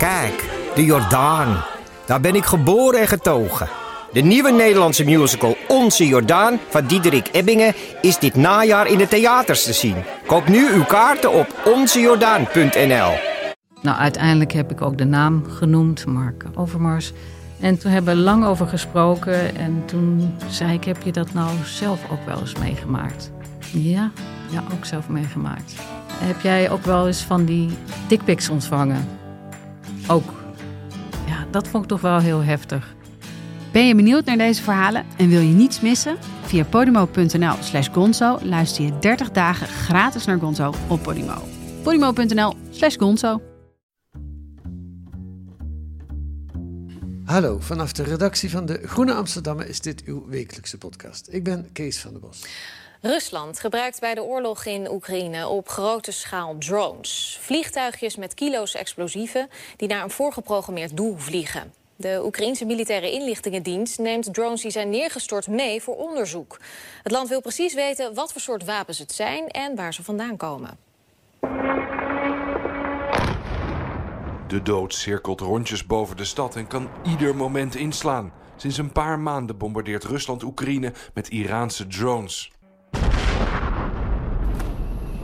Kijk, de Jordaan. Daar ben ik geboren en getogen. De nieuwe Nederlandse musical Onze Jordaan van Diederik Ebbingen is dit najaar in de theaters te zien. Koop nu uw kaarten op onzejordaan.nl. Nou, uiteindelijk heb ik ook de naam genoemd, Mark Overmars. En toen hebben we lang over gesproken. En toen zei ik, heb je dat nou zelf ook wel eens meegemaakt? Ja, ja, ook zelf meegemaakt. Heb jij ook wel eens van die dickpics ontvangen? Ook. Ja, dat vond ik toch wel heel heftig. Ben je benieuwd naar deze verhalen en wil je niets missen? Via podimo.nl slash gonzo luister je 30 dagen gratis naar Gonzo op Podimo. podimo.nl slash gonzo Hallo, vanaf de redactie van de Groene Amsterdammer is dit uw wekelijkse podcast. Ik ben Kees van der Bos. Rusland gebruikt bij de oorlog in Oekraïne op grote schaal drones. Vliegtuigjes met kilo's explosieven die naar een voorgeprogrammeerd doel vliegen. De Oekraïense militaire inlichtingendienst neemt drones die zijn neergestort mee voor onderzoek. Het land wil precies weten wat voor soort wapens het zijn en waar ze vandaan komen. De dood cirkelt rondjes boven de stad en kan ieder moment inslaan. Sinds een paar maanden bombardeert Rusland Oekraïne met Iraanse drones.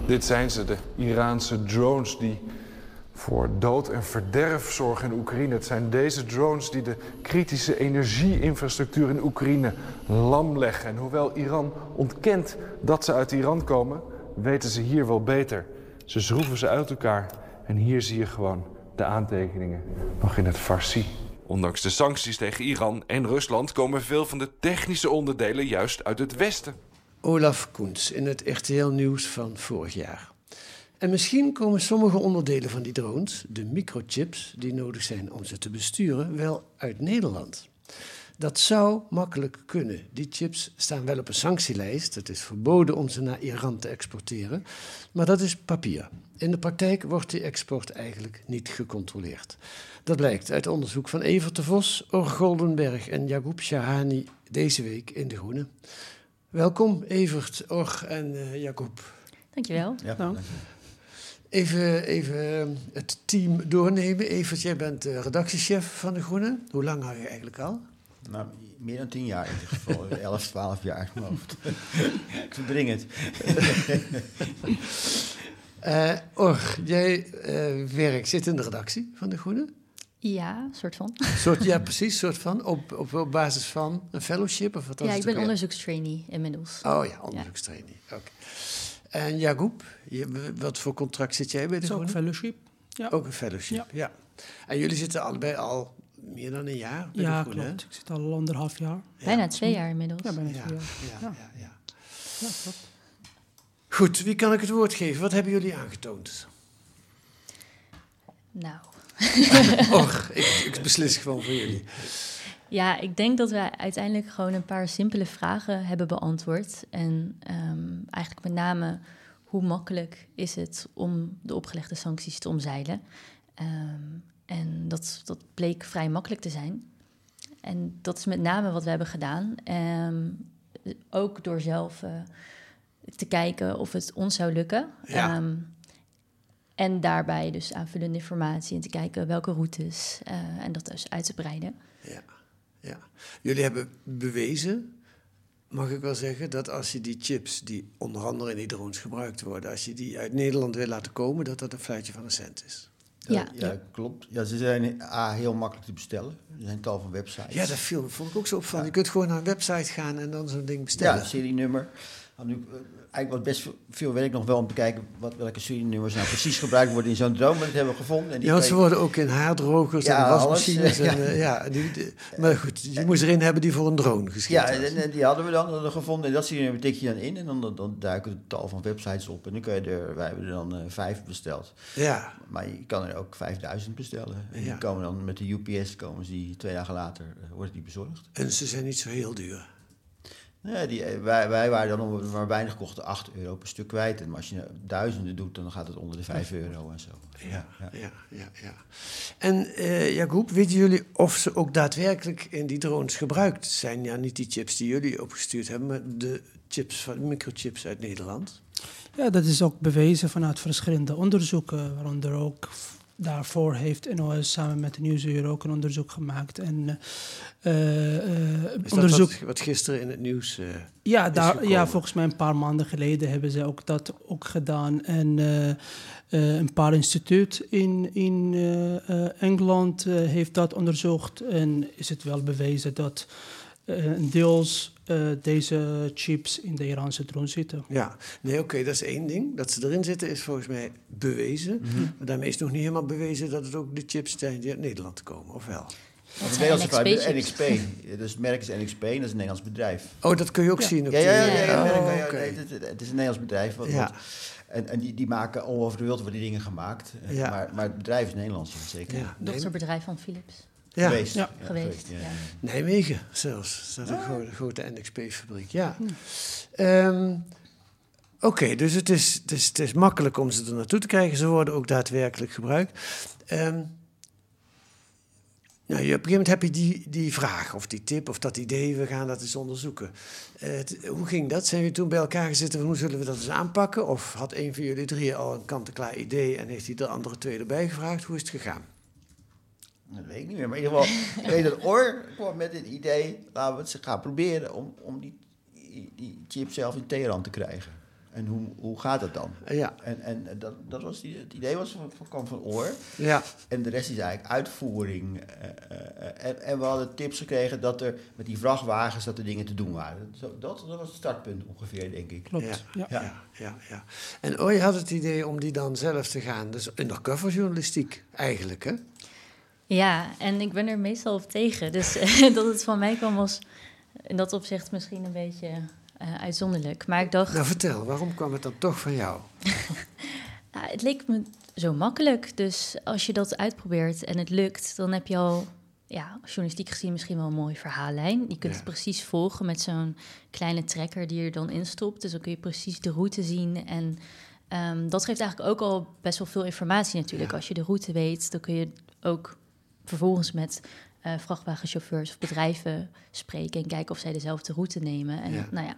Dit zijn ze, de Iraanse drones die voor dood en verderf zorgen in Oekraïne. Het zijn deze drones die de kritische energieinfrastructuur in Oekraïne lam leggen. En hoewel Iran ontkent dat ze uit Iran komen, weten ze hier wel beter. Ze schroeven ze uit elkaar en hier zie je gewoon de aantekeningen nog in het Farsi. Ondanks de sancties tegen Iran en Rusland komen veel van de technische onderdelen juist uit het Westen. Olaf Koens in het RTL-nieuws van vorig jaar. En misschien komen sommige onderdelen van die drones, de microchips die nodig zijn om ze te besturen, wel uit Nederland. Dat zou makkelijk kunnen. Die chips staan wel op een sanctielijst. Het is verboden om ze naar Iran te exporteren. Maar dat is papier. In de praktijk wordt die export eigenlijk niet gecontroleerd. Dat blijkt uit onderzoek van Evert de Vos, Or Goldenberg en Jacob Shahani deze week in De Groene. Welkom Evert, Or en uh, Jacob. Dankjewel. Ja, nou. Even, even het team doornemen. Evert, jij bent redactiechef van De Groene. Hoe lang hou je eigenlijk al? Nou, meer dan tien jaar in ieder geval. 11, 12 jaar mijn hoofd. Ik verdring het. uh, Or, jij uh, werkt, zit in de redactie van De Groene? Ja, soort van. Soort, ja, precies, soort van. Op, op, op basis van een fellowship? Of wat ja, ik ben onderzoekstrainee inmiddels. Oh ja, onderzoekstrainee. Ja. Oké. Okay. En Jacob, je, wat voor contract zit jij bij De Groene? Ook een fellowship. Ja. Ook een fellowship, ja. ja. En jullie zitten allebei al meer dan een jaar bij ja, de Groene, klopt. Ik zit al anderhalf jaar. Bijna ja. twee jaar inmiddels. Ja, bijna ja, twee jaar. Ja, ja, ja. ja. ja klopt. Goed, wie kan ik het woord geven? Wat hebben jullie aangetoond? Nou. Och, ik, ik beslis gewoon voor jullie. Ja, ik denk dat wij uiteindelijk gewoon een paar simpele vragen hebben beantwoord. En um, eigenlijk met name hoe makkelijk is het om de opgelegde sancties te omzeilen. Um, en dat, dat bleek vrij makkelijk te zijn. En dat is met name wat we hebben gedaan. Um, ook door zelf uh, te kijken of het ons zou lukken. Ja. Um, en daarbij dus aanvullende informatie en te kijken welke routes uh, en dat dus uit te breiden. Ja, ja. Jullie hebben bewezen, mag ik wel zeggen, dat als je die chips, die onder andere in die drones gebruikt worden, als je die uit Nederland wil laten komen, dat dat een fluitje van een cent is. Ja, ja, ja, klopt. Ja, ze zijn A, heel makkelijk te bestellen. Er zijn tal van websites. Ja, dat viel, vond ik ook zo opvallend. Ja. Je kunt gewoon naar een website gaan en dan zo'n ding bestellen. Ja, serienummer. Nu, eigenlijk wat best veel werk nog wel om te kijken wat, welke serienummers nou precies gebruikt worden in zo'n drone. Maar dat hebben we gevonden. En die ja, want ze worden ook in haardrogers Ja, en wasmachines. alles, en, ja. uh, ja, die, die- maar goed, je moest er een hebben die voor een drone geschikt Ja, en, en die hadden we dan hadden we gevonden. En dat serienummer tik je dan in. En dan, dan, dan duiken er tal van websites op. En dan kun je er, wij hebben er dan eh, vijf besteld. Ja, Maar je kan er ook 5000 bestellen. En Ja. die komen dan met de UPS, komen ze die twee dagen later, eh, wordt die bezorgd. en ze zijn niet zo heel duur. Ja, die, eh, wij, wij waren dan, maar weinig kochten, 8 euro per stuk kwijt. En als je duizenden doet, dan gaat het onder de 5 euro en zo. Ja, ja, ja. ja, En eh Jacob, weten jullie of ze ook daadwerkelijk in die drones gebruikt zijn? Ja, niet die chips die jullie opgestuurd hebben, maar de chips van microchips uit Nederland. Ja, dat is ook bewezen vanuit verschillende onderzoeken, waaronder ook daarvoor heeft NOS samen met de Nieuwsuur ook een onderzoek gemaakt. En eh, eh, Is onderzoek. dat wat, wat gisteren in het nieuws... eh, Ja, daar, ja, volgens mij een paar maanden geleden hebben ze ook dat ook gedaan. En eh, eh, een paar instituut in, in eh, eh, Engeland eh, heeft dat onderzocht. En is het wel bewezen dat eh, deels eh, deze chips in de Iraanse drone zitten. Ja, nee, oké, dat is één ding. Dat ze erin zitten is volgens mij bewezen. Mhm. Maar daarmee is nog niet helemaal bewezen dat het ook de chips zijn die uit Nederland komen, of wel? Dat Nederlandse bedrijf, NXP. Dus het merk is NXP en dat is een Nederlands bedrijf. Oh, dat kun je ook zien op Ja, ja, ja, ja, ja, Oh, ja, nee, het, is een Nederlands bedrijf. Wat, Ja. en en die, die maken all over de wereld worden die dingen gemaakt. Eh, Ja. Maar, maar het bedrijf is Nederlands, zeker. Dochterbedrijf van Philips. Ja. Geweest. Ja. Geweest, ja. Nijmegen zelfs. Dat is een grote, grote NXP-fabriek, ja. Ehm, Oké, dus het is, het, is, het is makkelijk om ze er naartoe te krijgen. Ze worden ook daadwerkelijk gebruikt. Ehm, nou, je, op een gegeven moment heb je die, die vraag of die tip of dat idee, we gaan dat eens onderzoeken. Eh, hoe ging dat? Zijn jullie toen bij elkaar gezeten van hoe zullen we dat eens aanpakken? Of had een van jullie drie al een kant-en-klaar idee en heeft hij de andere twee erbij gevraagd? Hoe is het gegaan? Dat weet ik niet meer. Maar in ieder geval, ik weet dat Or kwam met het idee, laten we het eens gaan proberen om, om die, die, chip zelf in Teheran te krijgen. En hoe, hoe gaat het dan? Ja, En, en dat, dat was die, het idee was van, van, kwam van Oor. ja, En de rest is eigenlijk uitvoering. eh, eh, eh, en, en we hadden tips gekregen dat er met die vrachtwagens dat er dingen te doen waren. Zo, dat, dat was het startpunt ongeveer, denk ik. Klopt. Ja. Ja. ja, ja, ja. En je had het idee om die dan zelf te gaan. Dus undercover journalistiek eigenlijk, hè? Ja, en ik ben er meestal op tegen. Dus dat het van mij kwam was in dat opzicht misschien een beetje eh, uitzonderlijk. Maar ik dacht, Nou, vertel, waarom kwam het dan toch van jou? ja, het leek me zo makkelijk. Dus als je dat uitprobeert en het lukt, dan heb je al, ja, journalistiek gezien misschien wel een mooie verhaallijn. Je kunt Ja. het precies volgen met zo'n kleine trekker die je er dan instopt. Dus dan kun je precies de route zien. En ehm, dat geeft eigenlijk ook al best wel veel informatie natuurlijk. Ja. Als je de route weet, dan kun je ook vervolgens met eh, vrachtwagenchauffeurs of bedrijven spreken en kijken of zij dezelfde route nemen. En Ja. nou ja,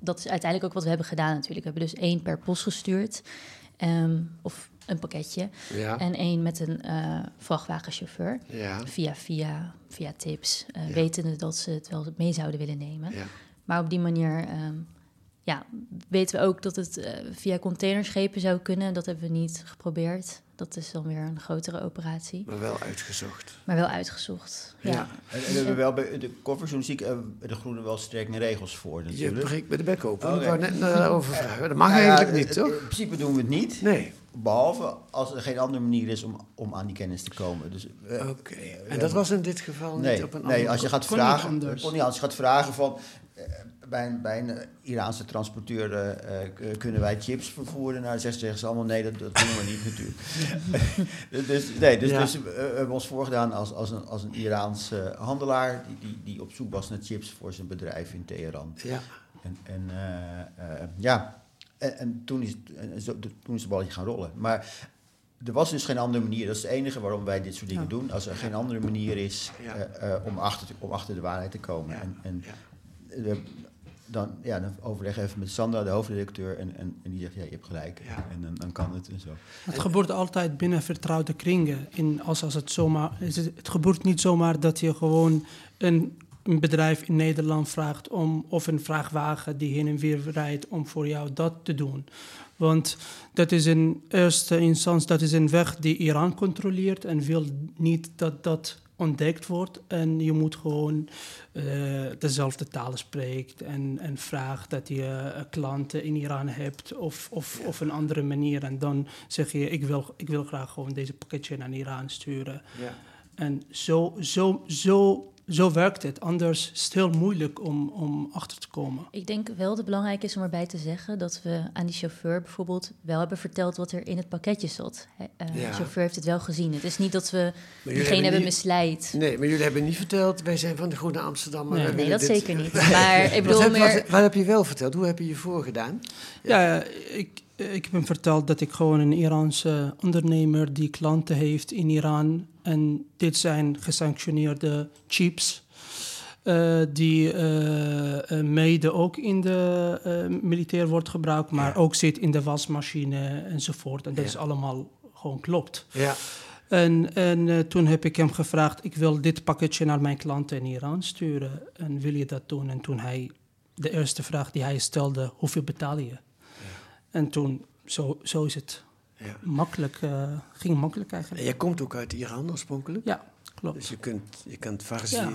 dat is uiteindelijk ook wat we hebben gedaan natuurlijk. We hebben dus één per post gestuurd, ehm, of een pakketje, Ja, en één met een eh, vrachtwagenchauffeur. ja, Via, via, via tips, eh, Ja. wetende dat ze het wel mee zouden willen nemen. Maar op die manier ehm, ja, weten we ook dat het via containerschepen zou kunnen. Dat hebben we niet geprobeerd. Dat is dan weer een grotere operatie, Maar wel uitgezocht. maar wel uitgezocht. Ja. Ja. En, en we hebben wel bij de coverjournalistiek uh, de Groenen wel strenge regels voor Je natuurlijk. breekt bij de bek open. Oh, Ik wou ja. net daarover vragen. Dat mag Nou eigenlijk niet, het- toch? In principe doen we het niet. Nee. Behalve als er geen andere manier is om, om aan die kennis te komen. Dus, eh, Oké. En dat was in dit geval nee, niet op een nee, andere als je gaat kon niet vragen, anders. kon niet anders. Als je gaat vragen van eh, bij een, bij een Iraanse transporteur eh, eh, kunnen wij chips vervoeren? Nou, zeggen zeggen ze allemaal nee, dat, dat doen we niet natuurlijk. dus, nee, dus, Ja. we hebben ons voorgedaan als, als een, als een Iraanse handelaar die, die, die op zoek was naar chips voor zijn bedrijf in Teheran. Ja, En, en eh, ja, en, en toen, is, en zo, toen is het balletje gaan rollen. Maar er was dus geen andere manier. Dat is het enige waarom wij dit soort dingen Ja. doen. Als er geen andere manier is om, achter, te- om achter de waarheid te komen. En, en we- dan, ja, dan overleg even met Sandra, de hoofdredacteur. En, en, en die zegt, ja, je hebt gelijk. Ja. En dan, dan kan het en zo. Het gebeurt altijd binnen vertrouwde kringen. In, als, als het, zomaar, is het, het gebeurt niet zomaar dat je gewoon een, een bedrijf in Nederland vraagt om, of een vrachtwagen die heen en weer rijdt om voor jou dat te doen. Want dat is in eerste instantie dat is een weg die Iran controleert en wil niet dat dat ontdekt wordt. En je moet gewoon eh, dezelfde taal spreekt en, en vraagt dat je eh, klanten in Iran hebt of, of, of een andere manier. En dan zeg je, ik wil, ik wil graag gewoon deze pakketje naar Iran sturen. ja. En zo, zo, zo, zo werkt het. Anders is het heel moeilijk om, om achter te komen. Ik denk wel dat het belangrijk is om erbij te zeggen dat we aan die chauffeur bijvoorbeeld wel hebben verteld wat er in het pakketje zat. Eh, Ja. De chauffeur heeft het wel gezien. Het is niet dat we jullie diegene hebben hebben misleid. Nee, maar jullie hebben niet verteld, wij zijn van de Groene Amsterdam. Nee. dat dit- zeker niet. Maar ik Wat bedoel heb, meer... wat, wat heb je wel verteld? Hoe heb je je voorgedaan? Ja, ik, ik heb hem verteld dat ik gewoon een Iraanse ondernemer die klanten heeft in Iran. En dit zijn gesanctioneerde chips. eh, die eh, eh, mede ook in de eh, militair wordt gebruikt, maar Ja. ook zit in de wasmachine enzovoort. En dat Ja. is allemaal gewoon klopt. Ja. En, en eh, toen heb ik hem gevraagd, ik wil dit pakketje naar mijn klanten in Iran sturen. En wil je dat doen? En toen hij, de eerste vraag die hij stelde, hoeveel betaal je? En toen, zo, zo is het Ja. makkelijk, eh, ging makkelijk En eigenlijk. jij komt ook uit Iran oorspronkelijk? Ja, klopt. Dus je kunt, je kunt farsi. Ja.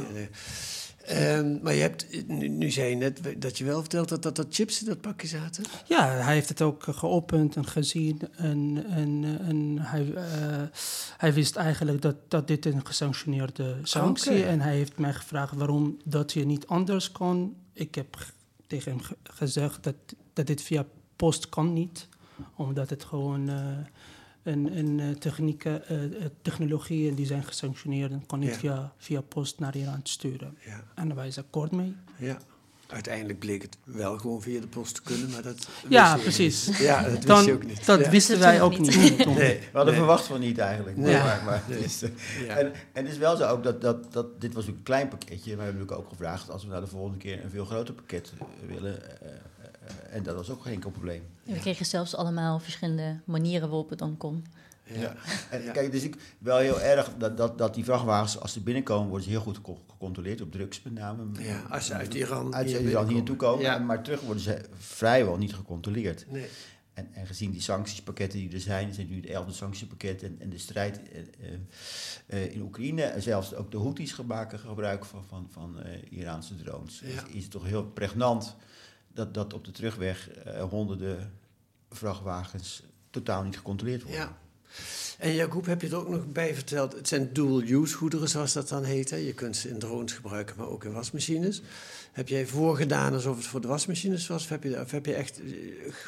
eh, ehm, maar je hebt, nu, nu zei je net dat je wel verteld had dat er chips in dat pakje zaten. Ja, hij heeft het ook geopend en gezien. En, en, en hij, eh, hij wist eigenlijk dat, dat dit een gesanctioneerde sanctie. En hij heeft mij gevraagd waarom dat je niet anders kon. Ik heb tegen hem ge- gezegd dat, dat dit via post kan niet. Omdat het gewoon eh, een, een eh, technieken, eh, technologieën die zijn gesanctioneerd. En kan niet Ja. via, via post naar Iran sturen. Ja. En daar was akkoord mee. Ja. Uiteindelijk bleek het wel gewoon via de post te kunnen, maar dat. Ja, precies. niet. Ja, dat wist Dan- je ook niet. Dat Ja. wisten Dat wij ook niet. Nee, We hadden nee. verwacht van niet eigenlijk. Nee. Maar, maar het is, Ja. en, en het is wel zo ook dat, dat, dat dit was een klein pakketje. Maar we hebben natuurlijk ook gevraagd als we nou de volgende keer een veel groter pakket willen. En dat was ook geen enkel probleem. We kregen zelfs allemaal verschillende manieren waarop het dan kon. Ja. En Ja. kijk, dus ik wel heel erg dat, dat, dat die vrachtwagens, als ze binnenkomen, worden ze heel goed gecon- gecontroleerd op drugs met name. Ja, als ze uit Iran uit hier Iran hier naartoe komen, Ja. maar terug worden ze vrijwel niet gecontroleerd. Nee. En, en gezien die sanctiespakketten die er zijn, zijn nu het elfde sanctiepakket en, en de strijd eh, eh, eh, in Oekraïne, en zelfs ook de Houthis maken gebruik van, van, van eh, Iraanse drones, Ja. is, is het toch heel pregnant dat, dat op de terugweg eh, honderden vrachtwagens totaal niet gecontroleerd worden. Ja. En Jacob, heb je er ook nog bij verteld? Het zijn dual-use goederen, zoals dat dan heet. Hè? Je kunt ze in drones gebruiken, maar ook in wasmachines. Heb jij voorgedaan alsof het voor de wasmachines was? Of heb je, heb je echt, eh,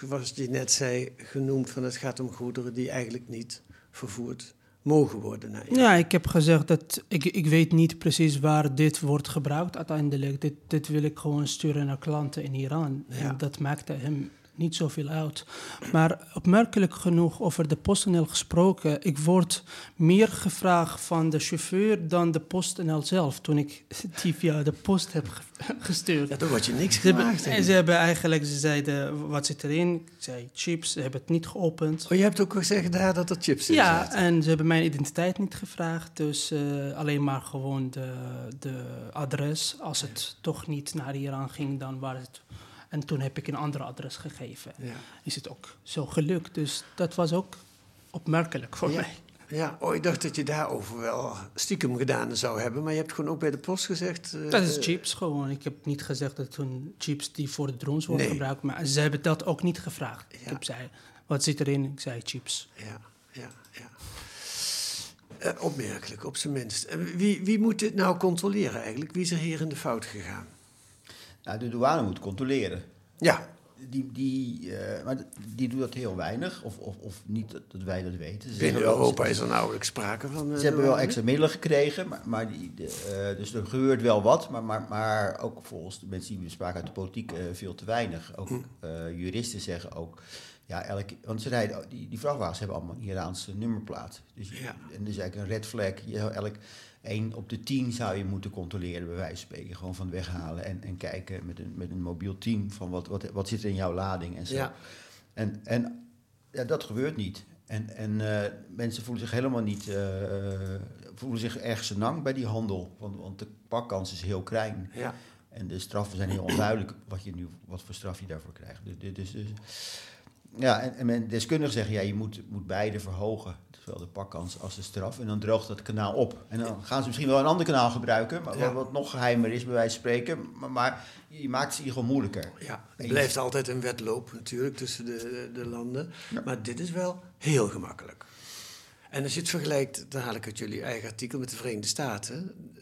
zoals je net zei, genoemd van het gaat om goederen die eigenlijk niet vervoerd mogen worden? Ja, ik heb gezegd dat ik, ik weet niet precies waar dit wordt gebruikt uiteindelijk. Dit, dit wil ik gewoon sturen naar klanten in Iran. Ja. En dat maakte hem niet zoveel uit. Maar opmerkelijk genoeg over de PostNL gesproken. Ik word meer gevraagd van de chauffeur dan de PostNL zelf. Toen ik die via de post heb ge- gestuurd. Ja, dan word je niks Ze gevraagd. en ik. ze hebben eigenlijk, ze zeiden, wat zit erin? Ik zei chips, ze hebben het niet geopend. Oh, je hebt ook gezegd daar dat er chips in Ja, zaten. en ze hebben mijn identiteit niet gevraagd. Dus eh, alleen maar gewoon de, de adres. Als het toch niet naar Iran ging, dan was het... En toen heb ik een ander adres gegeven. Ja. Is het ook zo gelukt. Dus dat was ook opmerkelijk voor Ja. mij. Ja, oh, ik dacht dat je daarover wel stiekem gedaan zou hebben. Maar je hebt gewoon ook bij de post gezegd... eh, Dat is chips gewoon. Ik heb niet gezegd dat het een chips die voor de drones worden Nee. gebruikt. Maar ze hebben dat ook niet gevraagd. Ik heb zei, wat zit erin? Ik zei chips. Ja, ja, ja. Eh, opmerkelijk, op zijn minst. En wie, wie moet dit nou controleren eigenlijk? Wie is er hier in de fout gegaan? Nou, de douane moet controleren. Ja, Die, die, eh, maar die doet dat heel weinig, of, of, of niet dat, dat wij dat weten. Ze wel- Europa ze- is er nauwelijks sprake van. eh, Ze hebben wel extra middelen gekregen, maar, maar die, de, eh, dus er gebeurt wel wat, maar, maar, maar ook volgens de mensen die we spraken uit de politiek veel te weinig. Ook eh, juristen zeggen ook, ja, elke, want ze rijden, die, die vrachtwagens hebben allemaal een Iraanse nummerplaat. Dus, Ja. En dus eigenlijk een red flag. Je, elk 1 op de 10 zou je moeten controleren, bij wijze van spreken. Gewoon van weghalen en, en kijken met een, met een mobiel team van wat, wat, wat zit er in jouw lading en zo. Ja. En, en ja, dat gebeurt niet. En, en eh, mensen voelen zich helemaal niet, eh, voelen zich erg senang bij die handel. Want, want de pakkans is heel klein. Ja, En de straffen zijn heel onduidelijk wat, je nu, wat voor straf je daarvoor krijgt. Dus, dus, dus, ja, en, en deskundigen zeggen, ja, je moet, moet beide verhogen. Zowel de pakkans als de straf. En dan droogt dat kanaal op. En dan gaan ze misschien wel een ander kanaal gebruiken, maar, Ja. wat, nog geheimer is, bij wijze van spreken. Maar, maar je maakt het geval moeilijker. ja. Het blijft altijd een wedloop natuurlijk tussen de, de landen. Maar dit is wel heel gemakkelijk. En als je het vergelijkt, dan haal ik uit jullie eigen artikel met de Verenigde Staten, eh,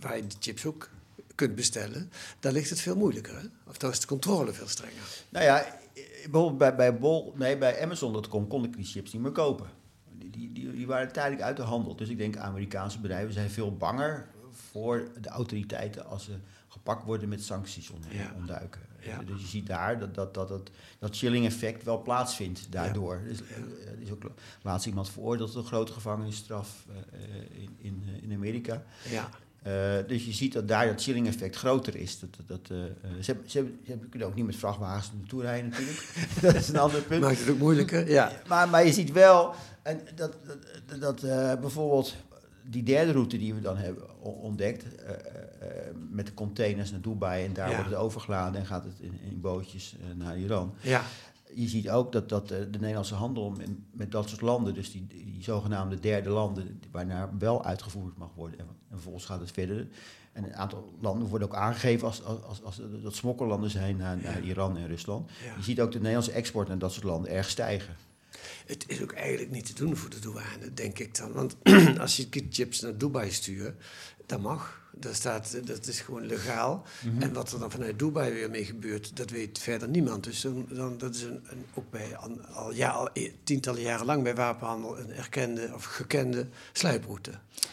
waar je de chips ook kunt bestellen, daar ligt het veel moeilijker. Hè? Of daar is de controle veel strenger. Nou ja, bijvoorbeeld bij, bij, Bol, nee, bij Amazon.com kon ik die chips niet meer kopen. Die, die, die, die waren tijdelijk uit de handel. Dus ik denk Amerikaanse bedrijven zijn veel banger voor de autoriteiten als ze gepakt worden met sancties on, Ja. Ja. Dus je ziet daar dat dat, dat, dat, dat chilling effect wel plaatsvindt daardoor. Dus, eh, er is ook laatst iemand veroordeeld tot een grote gevangenisstraf eh, in, in, in Amerika. Uh, dus je ziet dat daar dat chilling effect groter is. Dat, dat, uh, ze, hebben, ze, hebben, ze kunnen ook niet met vrachtwagens naartoe rijden natuurlijk. dat is een ander punt. Maakt het ook moeilijker, ja. Maar, maar je ziet wel en dat, dat, dat uh, bijvoorbeeld die derde route die we dan hebben ontdekt, met de containers naar Dubai en daar ja. wordt het overgeladen en gaat het in, in bootjes naar Iran. Ja je ziet ook dat, dat de Nederlandse handel met, met dat soort landen, dus die, die zogenaamde derde landen, waarnaar wel uitgevoerd mag worden. En, vervolgens gaat het verder. En een aantal landen worden ook aangegeven als, als, als, als dat smokkellanden zijn naar, naar Iran en Rusland. Je ziet ook de Nederlandse export naar dat soort landen erg stijgen. Het is ook eigenlijk niet te doen voor de douane, denk ik dan. Want als je chips naar Dubai stuurt, dat mag. Dat, staat, dat is gewoon legaal. Mhm. En wat er dan vanuit Dubai weer mee gebeurt, dat weet verder niemand. Dus dan, dan dat is een, een, ook bij al, ja, al e, tientallen jaren lang bij wapenhandel een erkende of gekende sluiproute.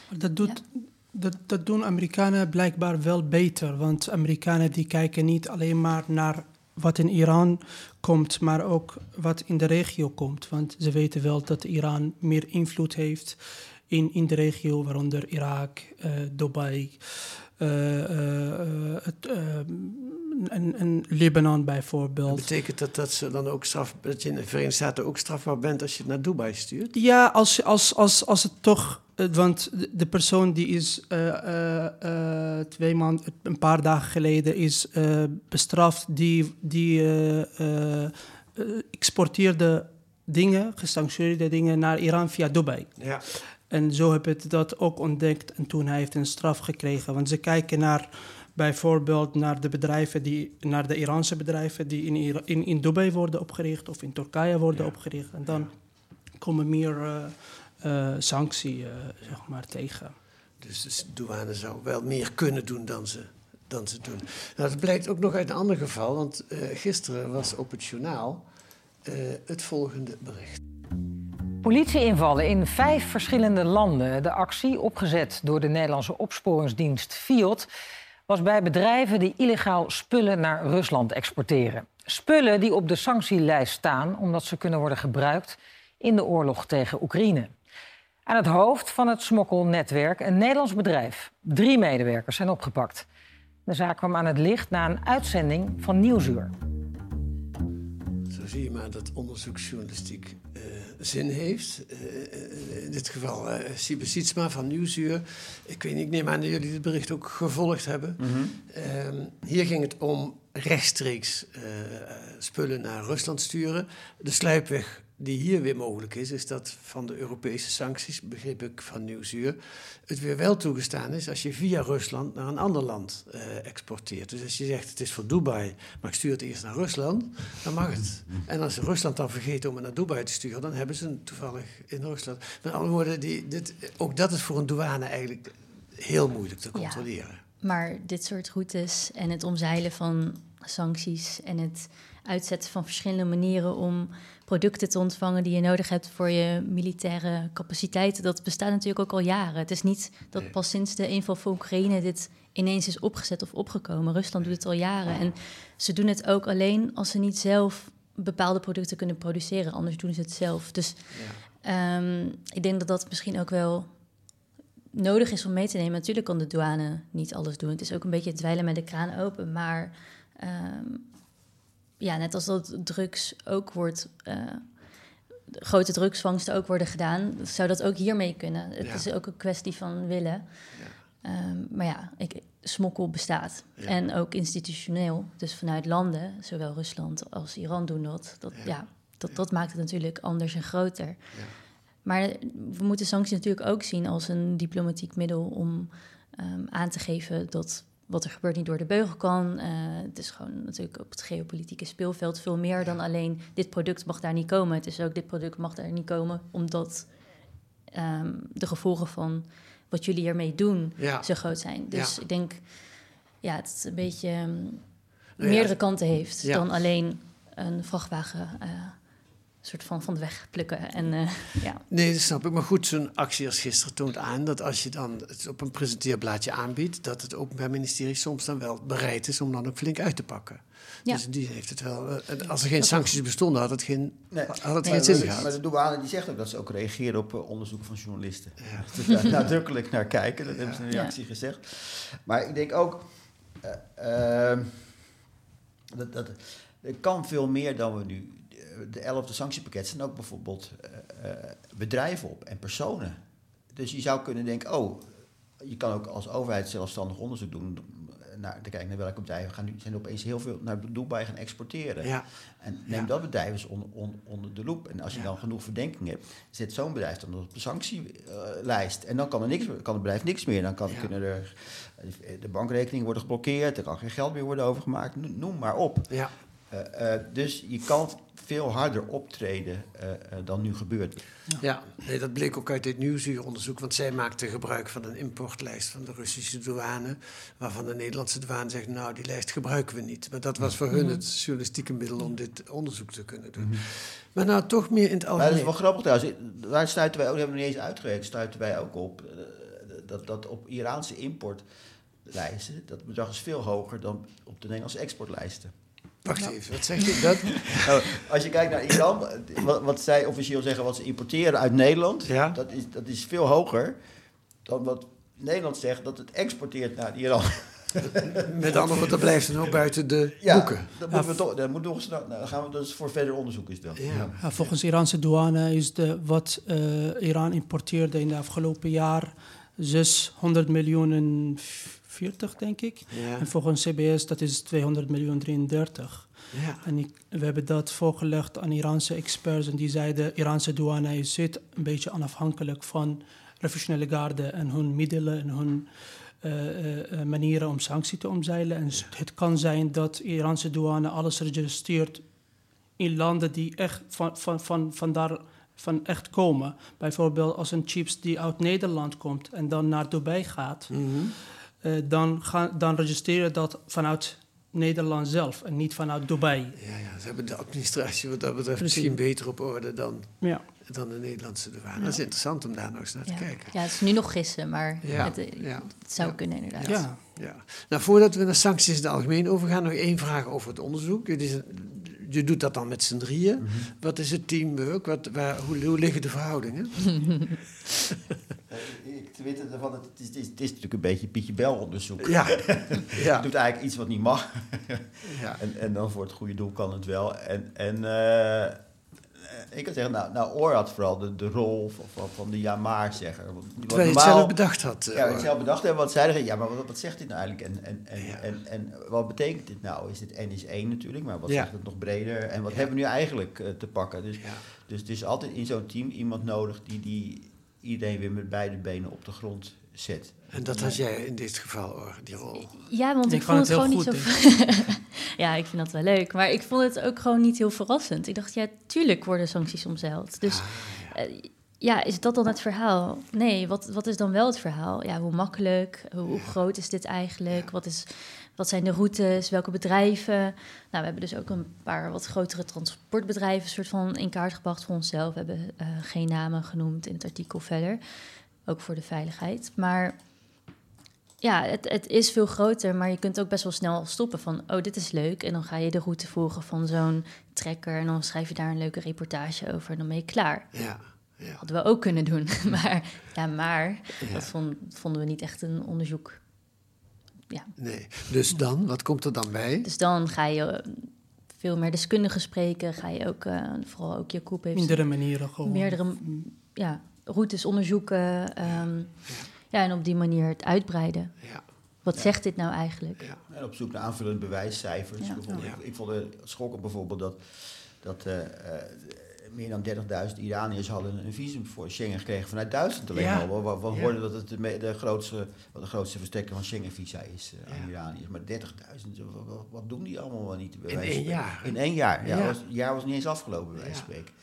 Dat, doet, dat, dat doen Amerikanen blijkbaar wel beter. Want Amerikanen die kijken niet alleen maar naar wat in Iran komt, maar ook wat in de regio komt. Want ze weten wel dat Iran meer invloed heeft in, in de regio, waaronder Irak, uh, Dubai, uh, het, en, en, Libanon bijvoorbeeld. Dat betekent dat, dat, ze dan ook straf, dat je in de Verenigde Staten ook strafbaar bent als je het naar Dubai stuurt? Ja, als, als, als, als het toch. Want de persoon die is twee maanden, een paar dagen geleden is bestraft, die, die exporteerde dingen, gesanctioneerde dingen naar Iran via Dubai. Ja. En zo heb ik dat ook ontdekt en toen hij heeft een straf gekregen. Want ze kijken naar bijvoorbeeld naar de bedrijven die, naar de Iraanse bedrijven die in, in, in Dubai worden opgericht of in Turkije worden opgericht. En dan komen meer uh, uh, sanctie uh, zeg maar, tegen. Dus de douane zou wel meer kunnen doen dan ze, dan ze doen. Nou, dat blijkt ook nog uit een ander geval, want gisteren was op het journaal het volgende bericht. Politieinvallen in vijf verschillende landen. De actie, opgezet door de Nederlandse opsporingsdienst FIOD, was bij bedrijven die illegaal spullen naar Rusland exporteren. Spullen die op de sanctielijst staan omdat ze kunnen worden gebruikt in de oorlog tegen Oekraïne. Aan het hoofd van het smokkelnetwerk een Nederlands bedrijf. Drie medewerkers zijn opgepakt. De zaak kwam aan het licht na een uitzending van Nieuwsuur. Zie je maar dat onderzoeksjournalistiek uh, zin heeft. Uh, in dit geval uh, Siebe Sietsma van Nieuwsuur. Ik weet niet, ik neem aan dat jullie het bericht ook gevolgd hebben. Mm -hmm. uh, hier ging het om rechtstreeks spullen naar Rusland sturen. De sluipweg die hier weer mogelijk is, is dat van de Europese sancties, begreep ik van Nieuwsuur, het weer wel toegestaan is als je via Rusland naar een ander land uh, exporteert. Dus als je zegt het is voor Dubai, maar ik stuur het eerst naar Rusland, dan mag het. En als Rusland dan vergeet om het naar Dubai te sturen, dan hebben ze het toevallig in Rusland. Met andere woorden, die, dit, ook dat is voor een douane eigenlijk heel moeilijk te controleren. Ja, maar dit soort routes en het omzeilen van sancties en het uitzetten van verschillende manieren om producten te ontvangen die je nodig hebt voor je militaire capaciteiten. Dat bestaat natuurlijk ook al jaren. Het is niet dat pas sinds de inval van Oekraïne dit ineens is opgezet of opgekomen. Rusland doet het al jaren. En ze doen het ook alleen als ze niet zelf bepaalde producten kunnen produceren. Anders doen ze het zelf. Dus ja. um, ik denk dat dat misschien ook wel nodig is om mee te nemen. Natuurlijk kan de douane niet alles doen. Het is ook een beetje het dweilen met de kraan open. Maar um, ja, net als dat drugs ook wordt. Uh, grote drugsvangsten ook worden gedaan, zou dat ook hiermee kunnen. Het is ook een kwestie van willen. Ja. Um, maar ja, ik, smokkel bestaat. Ja. En ook institutioneel. Dus vanuit landen, zowel Rusland als Iran doen dat. Dat, ja. dat, dat maakt het natuurlijk anders en groter. Maar we moeten sancties natuurlijk ook zien als een diplomatiek middel om um, aan te geven dat wat er gebeurt niet door de beugel kan. Uh, het is gewoon natuurlijk op het geopolitieke speelveld veel meer dan alleen dit product mag daar niet komen. Het is ook dit product mag daar niet komen omdat um, de gevolgen van wat jullie ermee doen ja. zo groot zijn. Dus ja. ik denk ja, het is een beetje um, nou meerdere kanten heeft dan alleen een vrachtwagen uh, soort van van de weg plukken. En, uh, ja. Nee, dat snap ik. Maar goed, zo'n actie als gisteren toont aan dat als je dan het op een presenteerblaadje aanbiedt, dat het Openbaar Ministerie soms dan wel bereid is om dan ook flink uit te pakken. Ja. Dus die heeft het wel. Uh, als er geen sancties bestonden, had het geen, nee. had het geen zin gehad. Maar de douane die zegt ook dat ze ook reageren op uh, onderzoek van journalisten. Ja. Dus daar nadrukkelijk naar kijken, dat hebben ze in een reactie gezegd. Maar ik denk ook. Ehm, dat, dat, er kan veel meer dan we nu de elfde sanctiepakket zijn ook bijvoorbeeld uh, bedrijven op en personen. Dus je zou kunnen denken, oh, je kan ook als overheid zelfstandig onderzoek doen naar, te kijken naar welke bedrijven gaan nu, zijn opeens heel veel naar Dubai gaan exporteren. Ja. En neem dat bedrijf eens onder, onder, de loep. En als je dan genoeg verdenking hebt, zet zo'n bedrijf dan op de sanctielijst. en dan kan, er niks, kan het bedrijf niks meer. Dan kan, kunnen er, de bankrekening worden geblokkeerd, er kan geen geld meer worden overgemaakt, noem maar op. Uh, uh, dus je kan veel harder optreden uh, dan nu gebeurt. Ja, nee, dat bleek ook uit dit nieuwsuuronderzoek. Want zij maakte gebruik van een importlijst van de Russische douane. Waarvan de Nederlandse douane zegt: Nou, die lijst gebruiken we niet. Maar dat was voor hun het journalistieke middel om dit onderzoek te kunnen doen. Maar nou, toch meer in het algemeen. dat is wel grappig trouwens. Daar stuiten wij ook, hebben we niet eens uitgewerkt, stuiten wij ook op. dat, dat op Iraanse importlijsten, dat bedrag is veel hoger dan op de Nederlandse exportlijsten. Wacht even, wat zeg je? Dat? nou, als je kijkt naar Iran, wat, wat, zij officieel zeggen wat ze importeren uit Nederland, ja? dat, is, dat is veel hoger dan wat Nederland zegt dat het exporteert naar Iran. Met andere woorden, dat blijft dan ook buiten de ja, boeken. Dat moeten we toch, dat moet nog, nou, dan gaan we dus voor verder onderzoek is dat. Ja. ja volgens Iraanse douane is de, wat uh, Iran importeerde in de afgelopen jaar 600 miljoen 40, denk ik. En volgens CBS dat is 200 miljoen 33. Ja. En ik, we hebben dat voorgelegd aan Iraanse experts en die zeiden... Iraanse douane is zit een beetje onafhankelijk van revolutionaire garde... en hun middelen en hun uh, uh, manieren om sanctie te omzeilen. En het kan zijn dat Iraanse douane alles registreert in landen die echt van, van, van, van daar van echt komen. Bijvoorbeeld als een chips die uit Nederland komt en dan naar Dubai gaat... Mm -hmm. Uh, dan, gaan, dan registreren dat vanuit Nederland zelf en niet vanuit Dubai. Ja, ja, ze hebben de administratie wat dat betreft misschien beter op orde dan, ja. dan de Nederlandse douane. Ja. Dat is interessant om daar nog eens naar te kijken. Ja, het is nu nog gissen, maar het, het, zou kunnen inderdaad. Ja. Ja. Nou, voordat we naar sancties in het algemeen overgaan, nog één vraag over het onderzoek. Je doet dat dan met z'n drieën. Mm -hmm. Wat is het teamwork? Wat, waar, hoe, hoe liggen de verhoudingen? te weten ervan, het is, het, is, het is natuurlijk een beetje Pietje Bel onderzoek. Ja. ja. doet eigenlijk iets wat niet mag. ja. en, en dan voor het goede doel kan het wel. En, en uh, ik kan zeggen, nou, nou Oor had vooral de, de rol van, van de ja-maar-zegger. Terwijl je het zelf bedacht had. Ja, het zelf bedacht hebben. Wat zeiden ja, maar wat, wat zegt dit nou eigenlijk? En, en, en, ja. en, en, wat betekent dit nou? Is dit N is één natuurlijk, maar wat zegt het nog breder? En wat hebben we nu eigenlijk uh, te pakken? Dus, dus er is altijd in zo'n team iemand nodig die, die iedereen weer met beide benen op de grond zet. En dat had jij in dit geval, hoor, die rol. Ja, want ik, ik vond het, gewoon niet zo... ja, ik vind dat wel leuk. Maar ik vond het ook gewoon niet heel verrassend. Ik dacht, ja, tuurlijk worden sancties omzeild. Dus... Ah, ja. Uh, ja, is dat dan het verhaal? Nee, wat, wat is dan wel het verhaal? Ja, hoe makkelijk, hoe, hoe groot is dit eigenlijk? Wat, is, wat zijn de routes? Welke bedrijven? Nou, we hebben dus ook een paar wat grotere transportbedrijven soort van in kaart gebracht voor onszelf. We hebben uh, geen namen genoemd in het artikel verder, ook voor de veiligheid. Maar ja, het, het is veel groter, maar je kunt ook best wel snel stoppen van, oh, dit is leuk. En dan ga je de route volgen van zo'n trekker en dan schrijf je daar een leuke reportage over en dan ben je klaar. Ja. Ja. Hadden we ook kunnen doen. maar ja, maar dat vond, vonden we niet echt een onderzoek. Ja. Nee. Dus dan, wat komt er dan bij? Dus dan ga je eh, veel meer deskundigen spreken. Ga je ook, uh, vooral ook je koep heeft... Meerdere manieren gewoon. Meerdere ja, routes onderzoeken. Um, ja. ja. en op die manier het uitbreiden. Ja. Wat zegt dit nou eigenlijk? Ja. En op zoek naar aanvullende bewijscijfers. Bijvoorbeeld, ik, ik, vond het schokken bijvoorbeeld dat... dat uh, meer dan 30.000 Iraniërs hadden een visum voor Schengen gekregen vanuit Duitsland alleen ja. al. We, we hoorden dat het de, de, grootste, de grootste verstrekker van Schengen-visa is uh, aan Iraniërs. Maar 30.000, wat, wat, doen die allemaal wel niet? In één jaar? In één jaar, ja. Het jaar was niet eens afgelopen, bij wijze van spreken.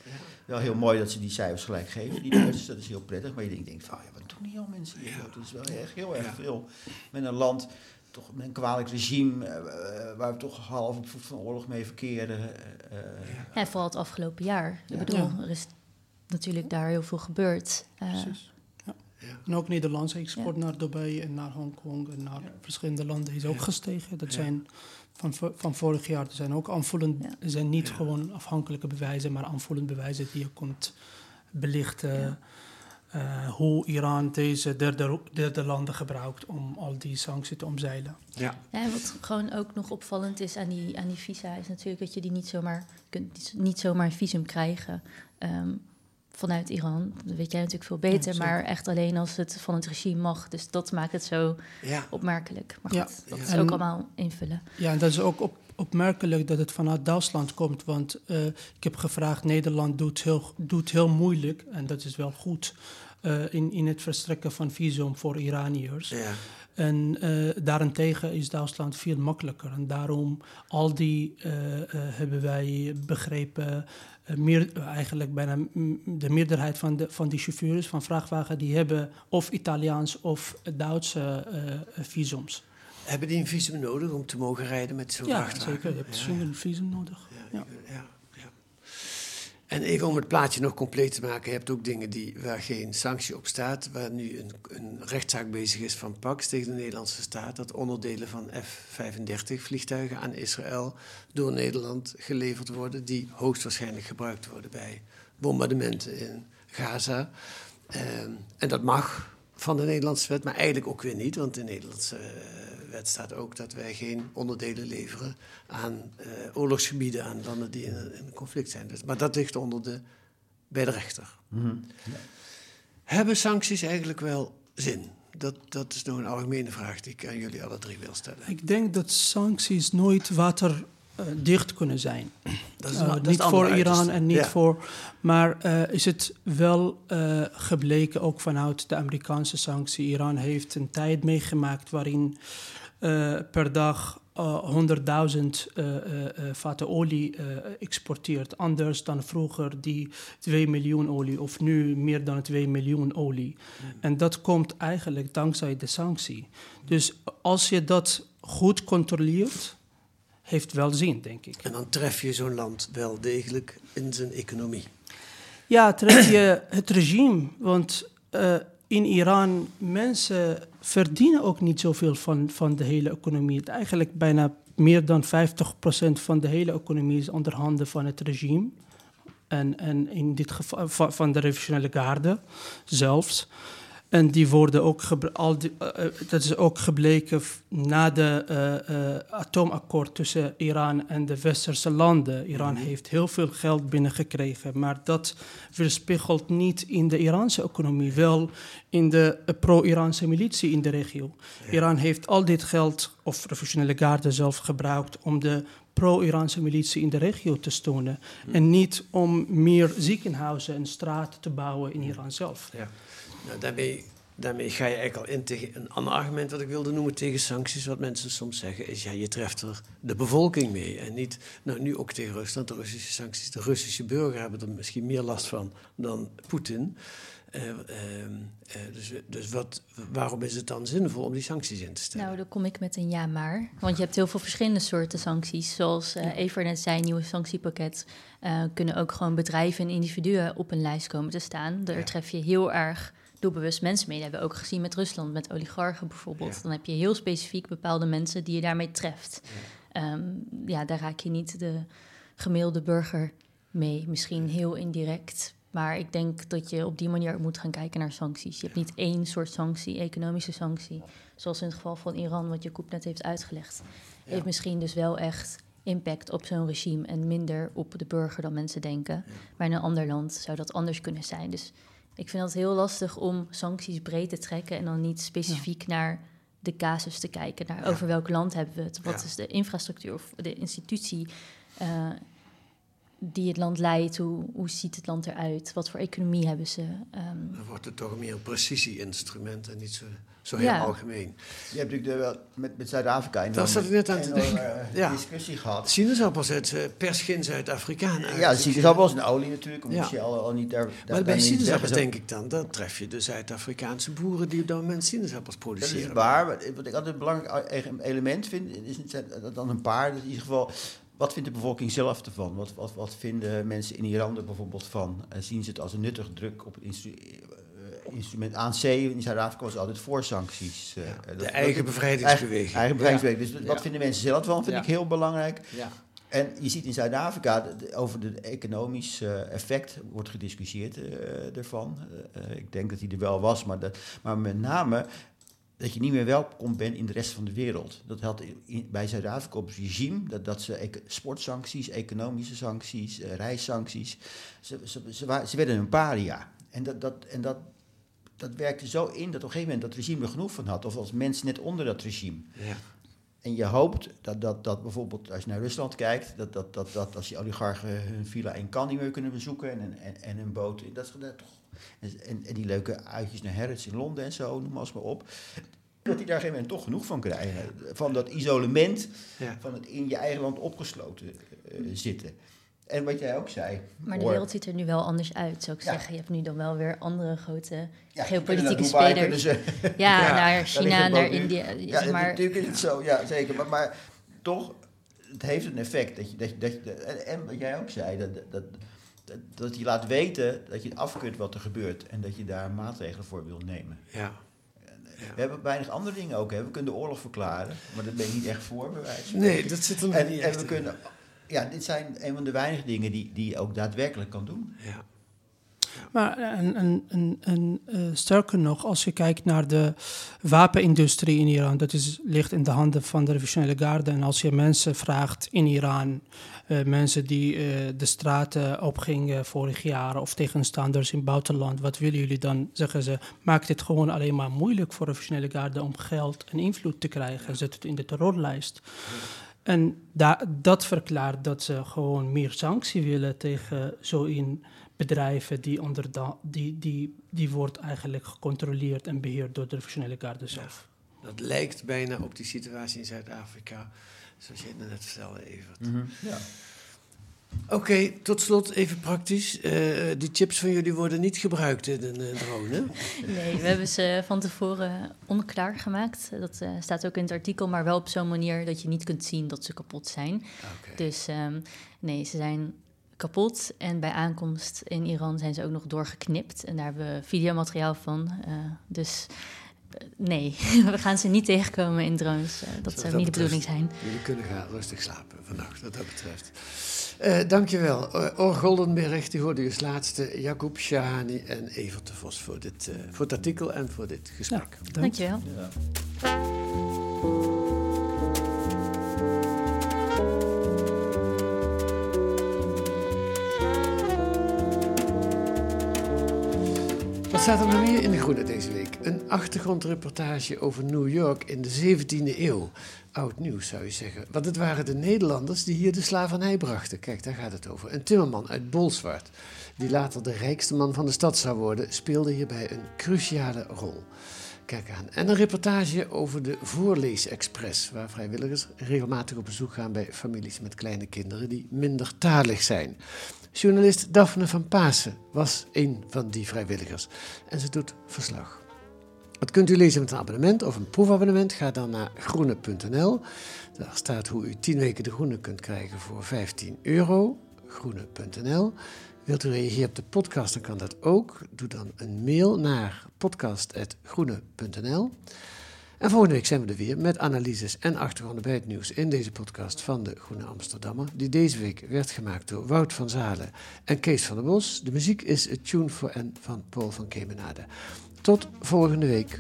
Wel heel mooi dat ze die cijfers gelijk geven, die Duitsers. Dat is heel prettig. Maar je denkt, van, ja, wat doen die al mensen hier? Dat is wel echt heel erg veel. Met een land toch een kwalijk regime eh, eh, waar we toch half op voet van oorlog mee verkeren. eh. Ja, vooral het afgelopen jaar. Ja. Ik bedoel, Ja. er is natuurlijk daar heel veel gebeurd. Eh, Precies. Ja. En ook Nederlandse export naar Dubai en naar Hongkong en naar verschillende landen is ook gestegen. Dat Ja. zijn van, van vorig jaar, er zijn ook aanvullend, Ja. er zijn niet gewoon afhankelijke bewijzen, maar aanvullend bewijzen die je kunt belichten. eh, hoe Iran deze derde, derde landen gebruikt om al die sancties te omzeilen. Ja. Ja, en wat gewoon ook nog opvallend is aan die, aan die visa, is natuurlijk dat je die niet zomaar kunt niet- niet zomaar een visum krijgen ehm, vanuit Iran. Dat weet jij natuurlijk veel beter, maar echt alleen als het van het regime mag. Dus dat maakt het zo Ja. opmerkelijk. Maar Ja. goed, dat Ja. is En- ook allemaal invullen. Ja, en dat is ook op, opmerkelijk dat het vanuit Duitsland komt. Want eh, ik heb gevraagd, Nederland doet heel, doet heel moeilijk, en dat is wel goed, eh, in, in het verstrekken van visum voor Iraniërs. Ja. En eh, daarentegen is Duitsland veel makkelijker. En daarom al die eh, eh, hebben wij begrepen. meer, eigenlijk bijna de meerderheid van, de, van die chauffeurs van vrachtwagen... die hebben of Italiaans of Duitse visums. Hebben die een visum nodig om te mogen rijden met zo'n Ja, vrachtwagen? zeker. Je hebt Ja, zo'n visum nodig. Ja, Ja. En even om het plaatje nog compleet te maken, je hebt ook dingen die, waar geen sanctie op staat, waar nu een, een rechtszaak bezig is van Pax tegen de Nederlandse staat, dat onderdelen van F-35 vliegtuigen aan Israël door Nederland geleverd worden, die hoogstwaarschijnlijk gebruikt worden bij bombardementen in Gaza. Ehm, en dat mag van de Nederlandse wet, maar eigenlijk ook weer niet, want de Nederlandse eh, wet staat ook dat wij geen onderdelen leveren aan eh, oorlogsgebieden, aan landen die in conflict zijn. Dus, maar dat ligt onder de, bij de rechter. Hebben sancties eigenlijk wel zin? Dat, dat is nog een algemene vraag die ik aan jullie alle drie wil stellen. Ik denk dat sancties nooit waterdicht kunnen zijn. Dat is, Eh, dat niet voor Iran en niet Ja. voor. Maar eh, is het wel eh, gebleken, ook vanuit de Amerikaanse sanctie. Iran heeft een tijd meegemaakt waarin eh, per dag eh, 100.000 eh, eh, eh, vaten olie eh, exporteert. Anders dan vroeger die 2 miljoen olie, of nu meer dan 2 miljoen olie. En dat komt eigenlijk dankzij de sanctie. Dus als je dat goed controleert, heeft wel zin, denk ik. En dan tref je zo'n land wel degelijk in zijn economie. Ja, tref je het regime. Want eh, in Iran, mensen verdienen ook niet zoveel van, van de hele economie. Het Eigenlijk bijna meer dan 50% van de hele economie is onder handen van het regime. En, en in dit geval van, van de revolutionaire garde zelfs. En die worden ook, al die, eh, eh, dat is ook gebleken na de eh, atoomakkoord tussen Iran en de westerse landen. Iran heeft heel veel geld binnengekregen, maar dat weerspiegelt niet in de Iraanse economie, wel in de pro-Iraanse militie in de regio. Iran heeft al dit geld, of revolutionaire garde zelf, gebruikt om de pro-Iraanse militie in de regio te steunen. En niet om meer ziekenhuizen en straten te bouwen in Iran zelf. Ja. Nou, daarmee, daarmee ga je eigenlijk al in tegen een ander argument wat ik wilde noemen tegen sancties. Wat mensen soms zeggen is, ja, je treft er de bevolking mee. En niet, nou nu ook tegen Rusland, de Russische sancties. De Russische burger hebben er misschien meer last van dan Poetin. Eh, ehm, eh, dus dus wat, waarom is het dan zinvol om die sancties in te stellen? Nou, dan kom ik met een ja maar. Want je hebt heel veel verschillende soorten sancties. Zoals eh Evert net zei, nieuwe sanctiepakket. eh, kunnen ook gewoon bedrijven en individuen op een lijst komen te staan. Daar Ja. tref je heel erg doelbewust mensen mee. Dat hebben we ook gezien met Rusland, met oligarchen bijvoorbeeld. Ja. Dan heb je heel specifiek bepaalde mensen die je daarmee treft. Ja, ja daar raak je niet de gemiddelde burger mee. Misschien heel indirect. Maar ik denk dat je op die manier moet gaan kijken naar sancties. Je hebt niet één soort sanctie, economische sanctie. Zoals in het geval van Iran, wat Jacob net heeft uitgelegd. Heeft misschien dus wel echt impact op zo'n regime en minder op de burger dan mensen denken. Maar in een ander land zou dat anders kunnen zijn. Dus ik vind het heel lastig om sancties breed te trekken en dan niet specifiek naar de casus te kijken. Naar over welk land hebben we het? Wat Ja. is de infrastructuur of de institutie? eh, die het land leidt. Hoe, hoe ziet het land eruit? Wat voor economie hebben ze? Ehm, Dan wordt het toch meer een precisie-instrument en niet zo, zo heel Ja. algemeen. Je hebt natuurlijk de- wel met, met Zuid-Afrika een Daar zat ik net aan te denken. eh, Ja. discussie gehad. Sinaasappels uit eh, pers geen Zuid-Afrikaan uit. Ja, sinaasappels en olie natuurlijk. Ja. Moet je al, al niet daar, daar Maar bij sinaasappels denk ik dan, dan tref je de Zuid-Afrikaanse boeren die op dat moment sinaasappels Dat is produceren. waar. maar Wat ik altijd een belangrijk e- element vind, is niet dat dan een paar. In ieder geval, wat vindt de bevolking zelf ervan? Wat, wat, wat vinden mensen in Iran er bijvoorbeeld van? Eh, zien ze het als een nuttige druk op het instru- eh, instrument ANC? In Zuid-Afrika was altijd voor sancties. eh, dat- de eigen bevrijdingsbeweging. Eigen, eigen bevrijdingsbeweging. Dus Ja. wat vinden mensen zelf van? Vind ik heel belangrijk. Ja. En je ziet in Zuid-Afrika over het economisch eh, effect wordt gediscussieerd ervan. Ik denk dat hij er wel was, maar, dat, maar met name dat je niet meer welkom bent in de rest van de wereld. Dat had in- bij Zuid-Afrika op het regime, dat, dat ze sportsancties, economische sancties, eh, reissancties, ze, ze, ze, werden een paria. En dat, dat, en dat, dat werkte zo in dat op een gegeven moment dat regime er genoeg van had. Of als mensen net onder dat regime. Ja. En je hoopt dat, dat, dat bijvoorbeeld als je naar Rusland kijkt, dat, dat, dat, dat als die oligarchen hun villa in Cannes niet meer kunnen bezoeken en, en, en, een boot, dat dat toch. En, en, en die leuke uitjes naar Harrods in Londen en zo, noem maar eens maar op. Dat die daar geen moment toch genoeg van krijgen. Van dat isolement, Ja. van het in je eigen land opgesloten eh, zitten. En wat jij ook zei. maar de hoor- wereld ziet er nu wel anders uit, zou ik Ja. zeggen. Je hebt nu dan wel weer andere grote Ja, geopolitieke spelers. kunnen ze- Ja, Ja, naar China, naar. India. Ja, zeg maar, natuurlijk is het zo, ja, zeker. Maar, maar toch, het heeft een effect. Dat je, dat je, dat je, en, en wat jij ook zei, dat, dat, dat, dat je laat weten dat je afkeurt wat er gebeurt. En dat je daar maatregelen voor wil nemen. Ja. We hebben weinig andere dingen ook. Hè. We kunnen de oorlog verklaren, maar daar ben ik niet echt voor, van Nee, dat zit er En, niet en echt we in. kunnen... Ja, dit zijn een van de weinige dingen die, die je ook daadwerkelijk kan doen. Ja. Maar en, en, en, eh, sterker nog, als je kijkt naar de wapenindustrie in Iran, dat is, ligt in de handen van de revolutionaire garde. En als je mensen vraagt in Iran, eh, mensen die eh, de straten opgingen vorig jaar of tegenstanders in het buitenland, wat willen jullie dan? Zeggen ze, maakt het gewoon alleen maar moeilijk voor de revolutionaire garde om geld en invloed te krijgen. Zet het in de terrorlijst. En da- dat verklaart dat ze gewoon meer sanctie willen tegen zo'n bedrijven die onder da- die, die, die wordt eigenlijk gecontroleerd en beheerd door de revolutionaire garde zelf. Dat lijkt bijna op die situatie in Zuid-Afrika, zoals je het net vertelde, Evert. Ja. Oké, tot slot even praktisch. Eh, die chips van jullie worden niet gebruikt in een eh, drone, hè? Nee, we hebben ze van tevoren onklaar gemaakt. Dat eh, staat ook in het artikel, maar wel op zo'n manier dat je niet kunt zien dat ze kapot zijn. Oké. Dus ehm, nee, ze zijn kapot. En bij aankomst in Iran zijn ze ook nog doorgeknipt. En daar hebben we videomateriaal van. Eh, dus eh, nee, we gaan ze niet tegenkomen in drones. Eh, dat zou niet de bedoeling zijn. Jullie kunnen gaan rustig slapen vannacht, wat dat betreft. Eh dankjewel. Or Goldenberg, die hoorde je als laatste. Jacob Shahani en Evert de Vos voor, dit, eh, voor het artikel en voor dit gesprek. Dankjewel. Wat staat er nog meer in de Groene deze week? Een achtergrondreportage over New York in de 17e eeuw. Oud nieuws zou je zeggen. Want het waren de Nederlanders die hier de slavernij brachten. Kijk, daar gaat het over. Een timmerman uit Bolsward, die later de rijkste man van de stad zou worden, speelde hierbij een cruciale rol. Kijk aan. En een reportage over de Voorleesexpress, waar vrijwilligers regelmatig op bezoek gaan bij families met kleine kinderen die minder talig zijn. Journalist Daphne van Pasen was een van die vrijwilligers en ze doet verslag. Dat kunt u lezen met een abonnement of een proefabonnement. Ga dan naar groene.nl. Daar staat hoe u 10 weken de groene kunt krijgen voor 15 euro. Groene.nl. Wilt u reageren op de podcast, dan kan dat ook. Doe dan een mail naar podcast.groene.nl. En volgende week zijn we er weer met analyses en achtergronden bij het nieuws in deze podcast van de Groene Amsterdammer, die deze week werd gemaakt door Wout van Zalen en Kees van der Bos. De muziek is A Tune for N van Paul van Kemenade. Tot volgende week.